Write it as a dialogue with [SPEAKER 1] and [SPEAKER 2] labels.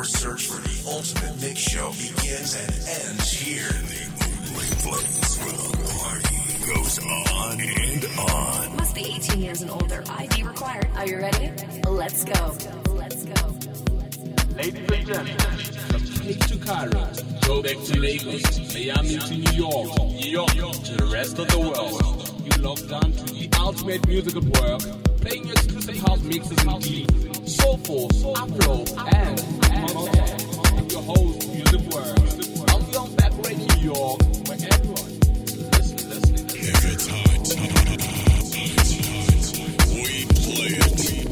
[SPEAKER 1] Your search for the ultimate mix show begins and ends here. In the only place where the party goes on and on.
[SPEAKER 2] Must be 18 years and older. ID required. Are you ready? Let's go. Let's go.
[SPEAKER 3] Ladies and gentlemen, from Cape to Cairo, go back to Lagos, Miami to New York, New York to the rest of the world. You locked on to the ultimate musical work, playing your exclusive house mixes in deep, soulful, afro, and and your host. I'll be on back York, where everyone listen, listen.
[SPEAKER 1] If it's hot, we play it.